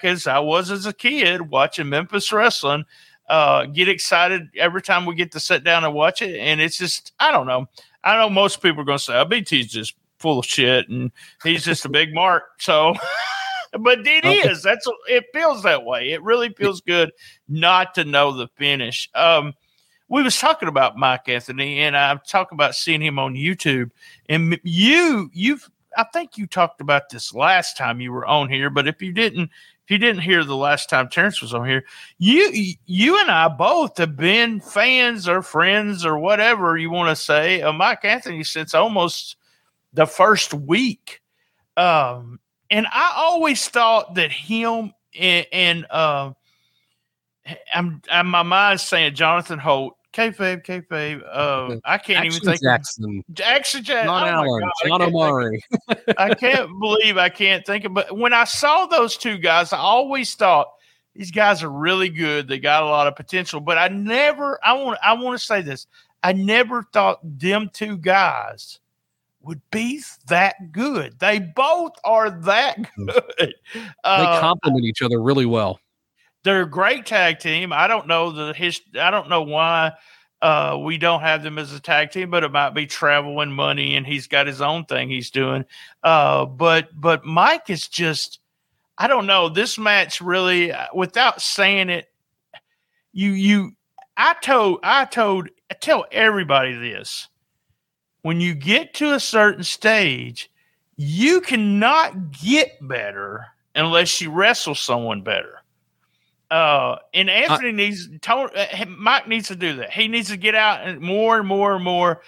back as I was as a kid watching Memphis wrestling. Uh, get excited every time we get to sit down and watch it, and it's just I don't know. I know most people are going to say, "Oh, BT's just full of shit and he's just a big mark." So, but it is. That's it feels that way. It really feels good not to know the finish. Um, we was talking about Mike Anthony, and I talk about seeing him on YouTube. And you, you've, I think you talked about this last time you were on here. But if you didn't, you didn't hear the last time Terrence was on here, you, you and I both have been fans or friends or whatever you want to say of Mike Anthony since almost the first week. Um, and I always thought that him and, and uh, I'm, I'm my mind's saying Jonathan Holt kayfabe, kayfabe. Uh, I can't Action even think. Jackson, Of, Jackson Jackson. John oh my Allen, God, I John can't Omari. I can't believe I can't think of. But when I saw those two guys, I always thought these guys are really good. They got a lot of potential. But I never. I want. I want to say this. I never thought them two guys would be that good. They both are that good. They Uh, complement each other really well. They're a great tag team. I don't know the his. I don't know why uh, we don't have them as a tag team, but it might be travel and money, and he's got his own thing he's doing. Uh, but but Mike is just. I don't know. This match really, uh, without saying it, you you. I told I told I tell everybody this. When you get to a certain stage, you cannot get better unless you wrestle someone better. Uh, and Anthony needs Tony, uh, Mike needs to do that. He needs to get out and more and more and more